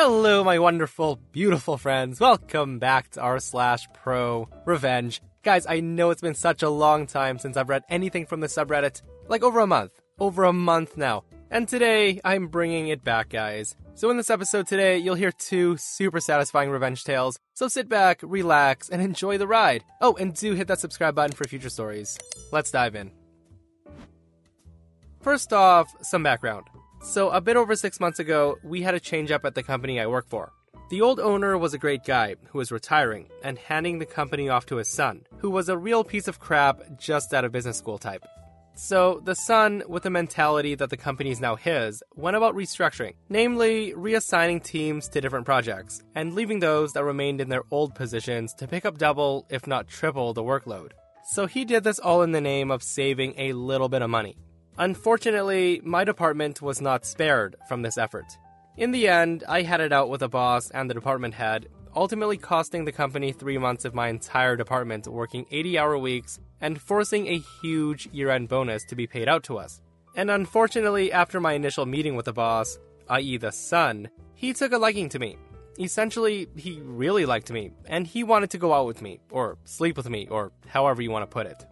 Hello, my wonderful, beautiful friends. Welcome back to r slash pro revenge. Guys, I know it's been such a long time since I've read anything from the subreddit. Like over a month. Over a month now. And today, I'm bringing it back, guys. So in this episode today, you'll hear two super satisfying revenge tales. So sit back, relax, and enjoy the ride. Oh, and do hit that subscribe button for future stories. Let's dive in. First off, some background. So, a bit over six months ago, we had a change up at the company I work for. The old owner was a great guy who was retiring and handing the company off to his son, who was a real piece of crap just out of business school type. So, the son, with the mentality that the company is now his, went about restructuring, namely reassigning teams to different projects and leaving those that remained in their old positions to pick up double, if not triple, the workload. So, he did this all in the name of saving a little bit of money. Unfortunately, my department was not spared from this effort. In the end, I had it out with the boss and the department head, ultimately costing the company three months of my entire department working 80 hour weeks and forcing a huge year end bonus to be paid out to us. And unfortunately, after my initial meeting with the boss, i.e., the son, he took a liking to me. Essentially, he really liked me, and he wanted to go out with me, or sleep with me, or however you want to put it.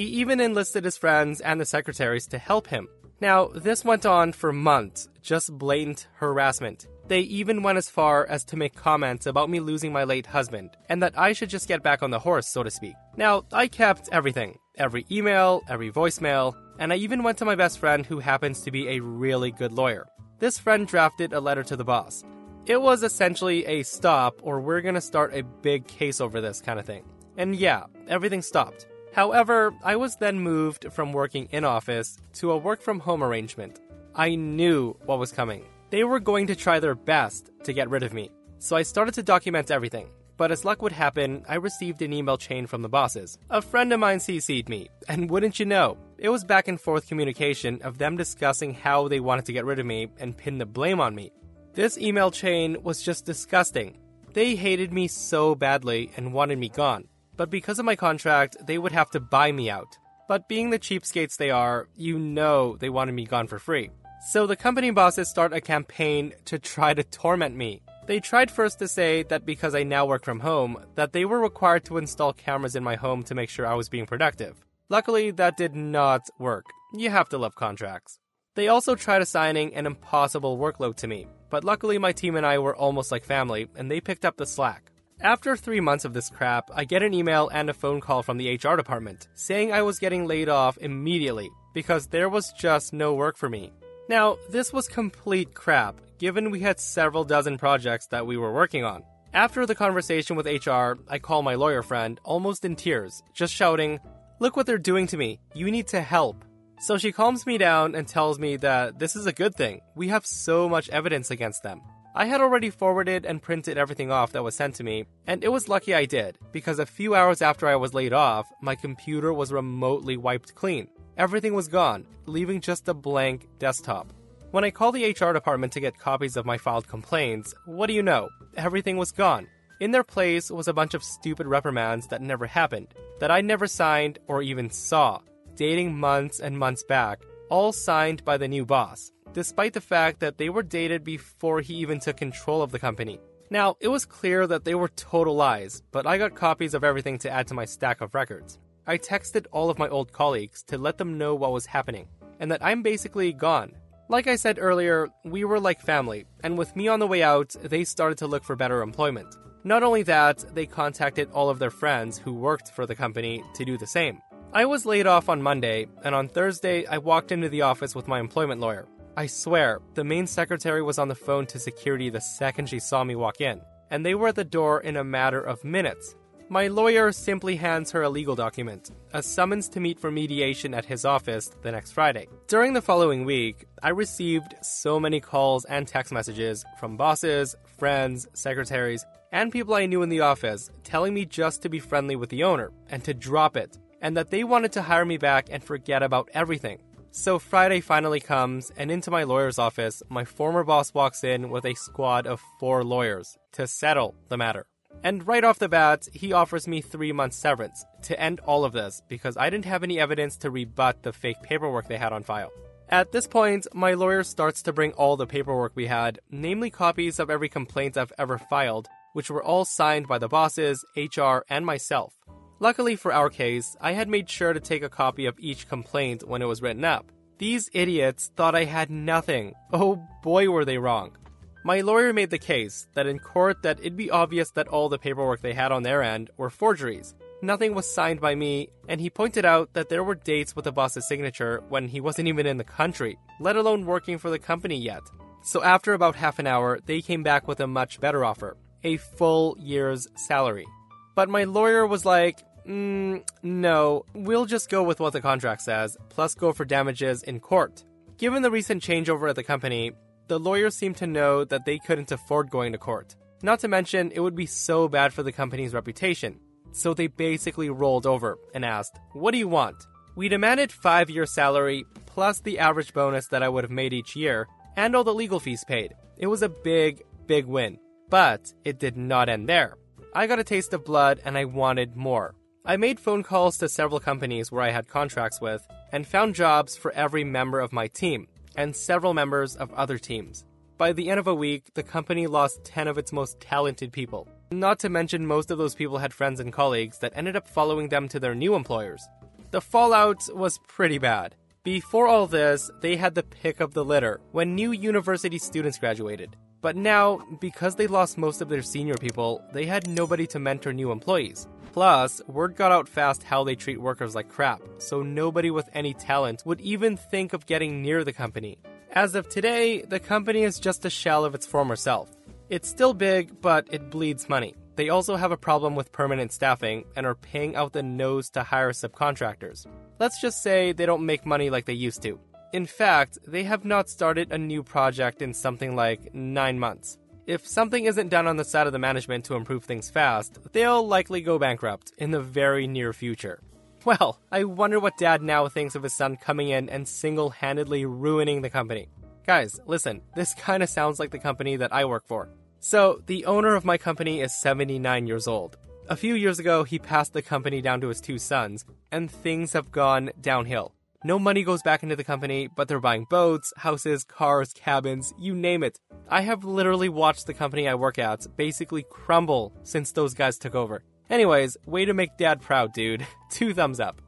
He even enlisted his friends and the secretaries to help him. Now, this went on for months, just blatant harassment. They even went as far as to make comments about me losing my late husband, and that I should just get back on the horse, so to speak. Now, I kept everything every email, every voicemail, and I even went to my best friend who happens to be a really good lawyer. This friend drafted a letter to the boss. It was essentially a stop, or we're gonna start a big case over this kind of thing. And yeah, everything stopped. However, I was then moved from working in office to a work from home arrangement. I knew what was coming. They were going to try their best to get rid of me. So I started to document everything. But as luck would happen, I received an email chain from the bosses. A friend of mine CC'd me, and wouldn't you know, it was back and forth communication of them discussing how they wanted to get rid of me and pin the blame on me. This email chain was just disgusting. They hated me so badly and wanted me gone but because of my contract, they would have to buy me out. But being the cheapskates they are, you know they wanted me gone for free. So the company bosses start a campaign to try to torment me. They tried first to say that because I now work from home, that they were required to install cameras in my home to make sure I was being productive. Luckily, that did not work. You have to love contracts. They also tried assigning an impossible workload to me, but luckily my team and I were almost like family, and they picked up the slack. After three months of this crap, I get an email and a phone call from the HR department saying I was getting laid off immediately because there was just no work for me. Now, this was complete crap, given we had several dozen projects that we were working on. After the conversation with HR, I call my lawyer friend, almost in tears, just shouting, Look what they're doing to me. You need to help. So she calms me down and tells me that this is a good thing. We have so much evidence against them. I had already forwarded and printed everything off that was sent to me, and it was lucky I did, because a few hours after I was laid off, my computer was remotely wiped clean. Everything was gone, leaving just a blank desktop. When I called the HR department to get copies of my filed complaints, what do you know? Everything was gone. In their place was a bunch of stupid reprimands that never happened, that I never signed or even saw, dating months and months back, all signed by the new boss despite the fact that they were dated before he even took control of the company. Now, it was clear that they were total lies, but I got copies of everything to add to my stack of records. I texted all of my old colleagues to let them know what was happening, and that I'm basically gone. Like I said earlier, we were like family, and with me on the way out, they started to look for better employment. Not only that, they contacted all of their friends who worked for the company to do the same. I was laid off on Monday, and on Thursday, I walked into the office with my employment lawyer. I swear, the main secretary was on the phone to security the second she saw me walk in, and they were at the door in a matter of minutes. My lawyer simply hands her a legal document, a summons to meet for mediation at his office the next Friday. During the following week, I received so many calls and text messages from bosses, friends, secretaries, and people I knew in the office telling me just to be friendly with the owner and to drop it, and that they wanted to hire me back and forget about everything. So Friday finally comes, and into my lawyer's office, my former boss walks in with a squad of four lawyers to settle the matter. And right off the bat, he offers me three months severance to end all of this because I didn't have any evidence to rebut the fake paperwork they had on file. At this point, my lawyer starts to bring all the paperwork we had, namely copies of every complaint I've ever filed, which were all signed by the bosses, HR, and myself. Luckily for our case, I had made sure to take a copy of each complaint when it was written up. These idiots thought I had nothing. Oh boy, were they wrong. My lawyer made the case that in court that it'd be obvious that all the paperwork they had on their end were forgeries. Nothing was signed by me, and he pointed out that there were dates with the boss's signature when he wasn't even in the country, let alone working for the company yet. So after about half an hour, they came back with a much better offer, a full year's salary. But my lawyer was like, mm, no, we'll just go with what the contract says, plus go for damages in court. Given the recent changeover at the company, the lawyers seemed to know that they couldn't afford going to court. Not to mention, it would be so bad for the company's reputation. So they basically rolled over and asked, What do you want? We demanded five year salary plus the average bonus that I would have made each year and all the legal fees paid. It was a big, big win. But it did not end there. I got a taste of blood and I wanted more. I made phone calls to several companies where I had contracts with and found jobs for every member of my team and several members of other teams. By the end of a week, the company lost 10 of its most talented people. Not to mention, most of those people had friends and colleagues that ended up following them to their new employers. The fallout was pretty bad. Before all this, they had the pick of the litter when new university students graduated. But now, because they lost most of their senior people, they had nobody to mentor new employees. Plus, word got out fast how they treat workers like crap, so nobody with any talent would even think of getting near the company. As of today, the company is just a shell of its former self. It's still big, but it bleeds money. They also have a problem with permanent staffing and are paying out the nose to hire subcontractors. Let's just say they don't make money like they used to. In fact, they have not started a new project in something like nine months. If something isn't done on the side of the management to improve things fast, they'll likely go bankrupt in the very near future. Well, I wonder what dad now thinks of his son coming in and single handedly ruining the company. Guys, listen, this kind of sounds like the company that I work for. So, the owner of my company is 79 years old. A few years ago, he passed the company down to his two sons, and things have gone downhill. No money goes back into the company, but they're buying boats, houses, cars, cabins, you name it. I have literally watched the company I work at basically crumble since those guys took over. Anyways, way to make dad proud, dude. Two thumbs up.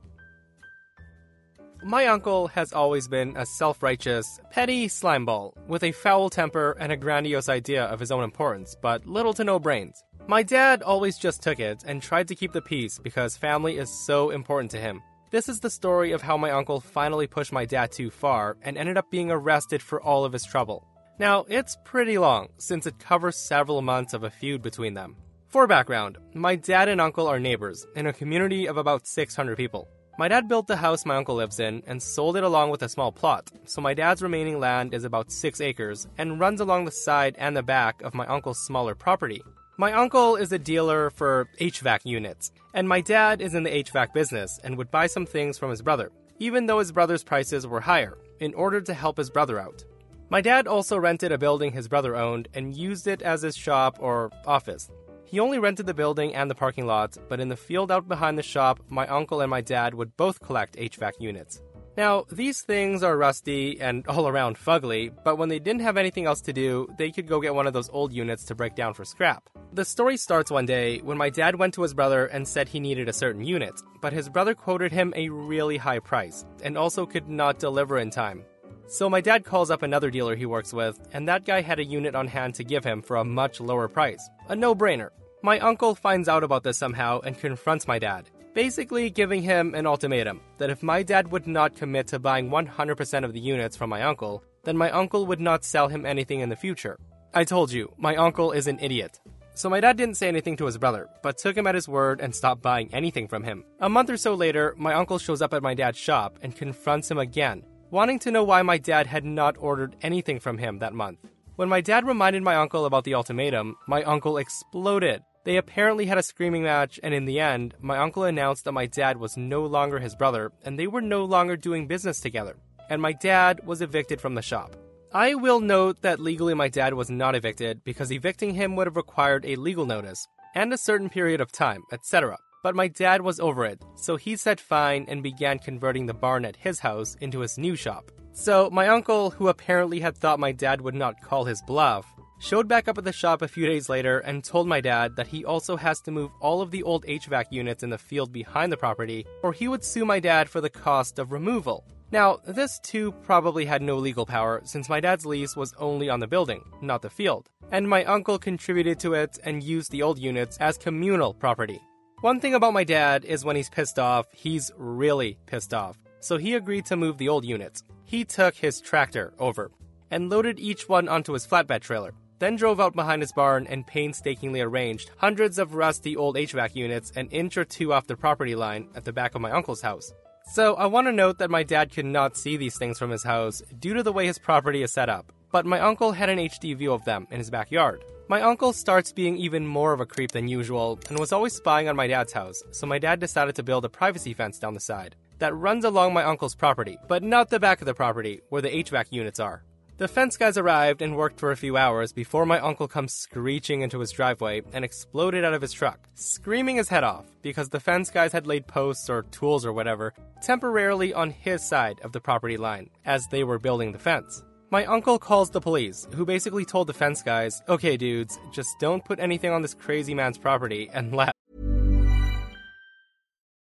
My uncle has always been a self righteous, petty slimeball with a foul temper and a grandiose idea of his own importance, but little to no brains. My dad always just took it and tried to keep the peace because family is so important to him. This is the story of how my uncle finally pushed my dad too far and ended up being arrested for all of his trouble. Now, it's pretty long, since it covers several months of a feud between them. For background, my dad and uncle are neighbors in a community of about 600 people. My dad built the house my uncle lives in and sold it along with a small plot, so my dad's remaining land is about 6 acres and runs along the side and the back of my uncle's smaller property. My uncle is a dealer for HVAC units, and my dad is in the HVAC business and would buy some things from his brother, even though his brother's prices were higher, in order to help his brother out. My dad also rented a building his brother owned and used it as his shop or office. He only rented the building and the parking lot, but in the field out behind the shop, my uncle and my dad would both collect HVAC units. Now, these things are rusty and all around fugly, but when they didn't have anything else to do, they could go get one of those old units to break down for scrap. The story starts one day when my dad went to his brother and said he needed a certain unit, but his brother quoted him a really high price and also could not deliver in time. So my dad calls up another dealer he works with, and that guy had a unit on hand to give him for a much lower price. A no brainer. My uncle finds out about this somehow and confronts my dad basically giving him an ultimatum that if my dad would not commit to buying 100% of the units from my uncle, then my uncle would not sell him anything in the future. I told you, my uncle is an idiot. So my dad didn't say anything to his brother, but took him at his word and stopped buying anything from him. A month or so later, my uncle shows up at my dad's shop and confronts him again, wanting to know why my dad had not ordered anything from him that month. When my dad reminded my uncle about the ultimatum, my uncle exploded. They apparently had a screaming match, and in the end, my uncle announced that my dad was no longer his brother and they were no longer doing business together. And my dad was evicted from the shop. I will note that legally my dad was not evicted because evicting him would have required a legal notice and a certain period of time, etc. But my dad was over it, so he said fine and began converting the barn at his house into his new shop. So my uncle, who apparently had thought my dad would not call his bluff, showed back up at the shop a few days later and told my dad that he also has to move all of the old HVAC units in the field behind the property, or he would sue my dad for the cost of removal. Now, this too probably had no legal power since my dad's lease was only on the building, not the field, and my uncle contributed to it and used the old units as communal property. One thing about my dad is when he's pissed off, he's really pissed off. So he agreed to move the old units. He took his tractor over and loaded each one onto his flatbed trailer, then drove out behind his barn and painstakingly arranged hundreds of rusty old HVAC units an inch or two off the property line at the back of my uncle's house. So I want to note that my dad could not see these things from his house due to the way his property is set up, but my uncle had an HD view of them in his backyard. My uncle starts being even more of a creep than usual and was always spying on my dad's house, so my dad decided to build a privacy fence down the side that runs along my uncle's property, but not the back of the property where the HVAC units are. The fence guys arrived and worked for a few hours before my uncle comes screeching into his driveway and exploded out of his truck, screaming his head off because the fence guys had laid posts or tools or whatever temporarily on his side of the property line as they were building the fence. My uncle calls the police, who basically told the fence guys, okay, dudes, just don't put anything on this crazy man's property and left.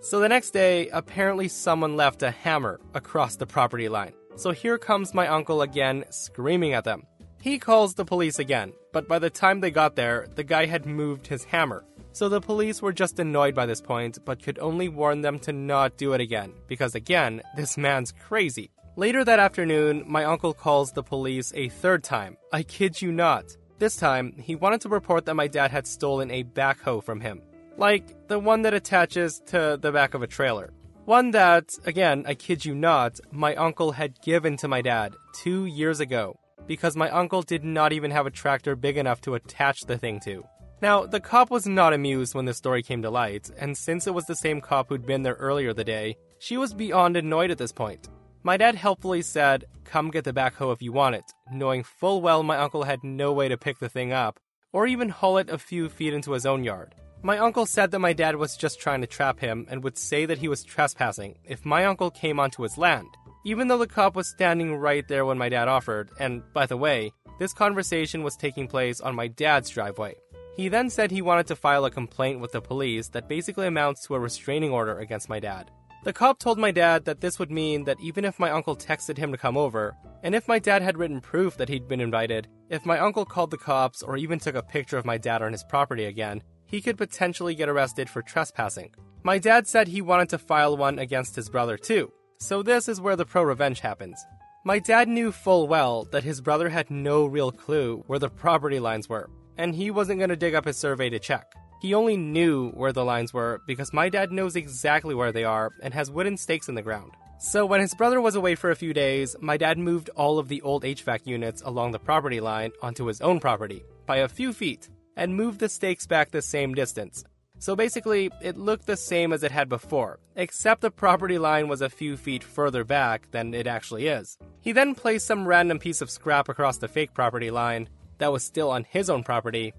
So the next day, apparently someone left a hammer across the property line. So here comes my uncle again, screaming at them. He calls the police again, but by the time they got there, the guy had moved his hammer. So the police were just annoyed by this point, but could only warn them to not do it again, because again, this man's crazy. Later that afternoon, my uncle calls the police a third time. I kid you not. This time, he wanted to report that my dad had stolen a backhoe from him. Like the one that attaches to the back of a trailer. One that, again, I kid you not, my uncle had given to my dad two years ago because my uncle did not even have a tractor big enough to attach the thing to. Now, the cop was not amused when the story came to light, and since it was the same cop who'd been there earlier the day, she was beyond annoyed at this point. My dad helpfully said, Come get the backhoe if you want it, knowing full well my uncle had no way to pick the thing up, or even haul it a few feet into his own yard. My uncle said that my dad was just trying to trap him and would say that he was trespassing if my uncle came onto his land, even though the cop was standing right there when my dad offered, and by the way, this conversation was taking place on my dad's driveway. He then said he wanted to file a complaint with the police that basically amounts to a restraining order against my dad. The cop told my dad that this would mean that even if my uncle texted him to come over, and if my dad had written proof that he'd been invited, if my uncle called the cops or even took a picture of my dad on his property again, he could potentially get arrested for trespassing. My dad said he wanted to file one against his brother too, so this is where the pro revenge happens. My dad knew full well that his brother had no real clue where the property lines were, and he wasn't going to dig up his survey to check. He only knew where the lines were because my dad knows exactly where they are and has wooden stakes in the ground. So, when his brother was away for a few days, my dad moved all of the old HVAC units along the property line onto his own property by a few feet and moved the stakes back the same distance. So basically, it looked the same as it had before, except the property line was a few feet further back than it actually is. He then placed some random piece of scrap across the fake property line that was still on his own property,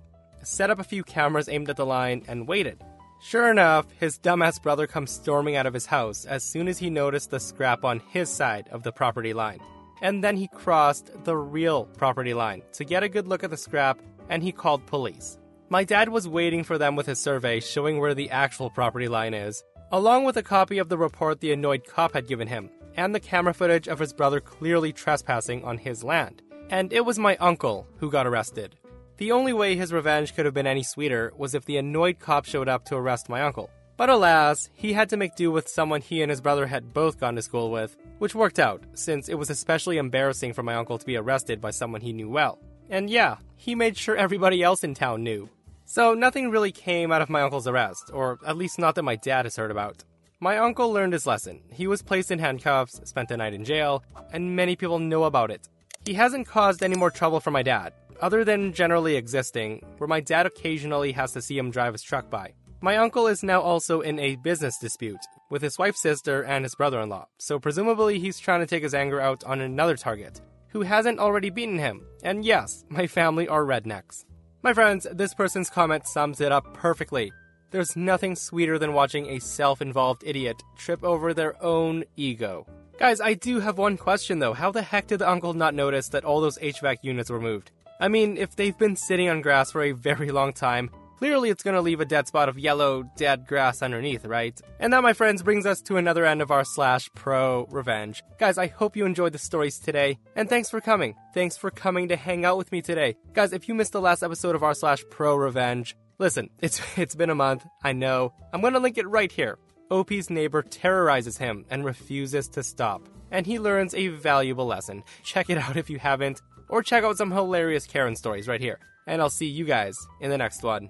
set up a few cameras aimed at the line, and waited. Sure enough, his dumbass brother comes storming out of his house as soon as he noticed the scrap on his side of the property line. And then he crossed the real property line to get a good look at the scrap, and he called police. My dad was waiting for them with his survey showing where the actual property line is, along with a copy of the report the annoyed cop had given him, and the camera footage of his brother clearly trespassing on his land. And it was my uncle who got arrested. The only way his revenge could have been any sweeter was if the annoyed cop showed up to arrest my uncle. But alas, he had to make do with someone he and his brother had both gone to school with, which worked out, since it was especially embarrassing for my uncle to be arrested by someone he knew well. And yeah, he made sure everybody else in town knew. So nothing really came out of my uncle's arrest, or at least not that my dad has heard about. My uncle learned his lesson. He was placed in handcuffs, spent the night in jail, and many people know about it. He hasn't caused any more trouble for my dad, other than generally existing, where my dad occasionally has to see him drive his truck by. My uncle is now also in a business dispute with his wife's sister and his brother in law, so presumably he's trying to take his anger out on another target, who hasn't already beaten him. And yes, my family are rednecks. My friends, this person's comment sums it up perfectly. There's nothing sweeter than watching a self involved idiot trip over their own ego. Guys, I do have one question though. How the heck did the uncle not notice that all those HVAC units were moved? I mean, if they've been sitting on grass for a very long time, clearly it's gonna leave a dead spot of yellow, dead grass underneath, right? And that, my friends, brings us to another end of r slash pro revenge. Guys, I hope you enjoyed the stories today, and thanks for coming. Thanks for coming to hang out with me today. Guys, if you missed the last episode of r slash pro revenge, listen, it's it's been a month, I know. I'm gonna link it right here. OP's neighbor terrorizes him and refuses to stop. And he learns a valuable lesson. Check it out if you haven't or check out some hilarious Karen stories right here. And I'll see you guys in the next one.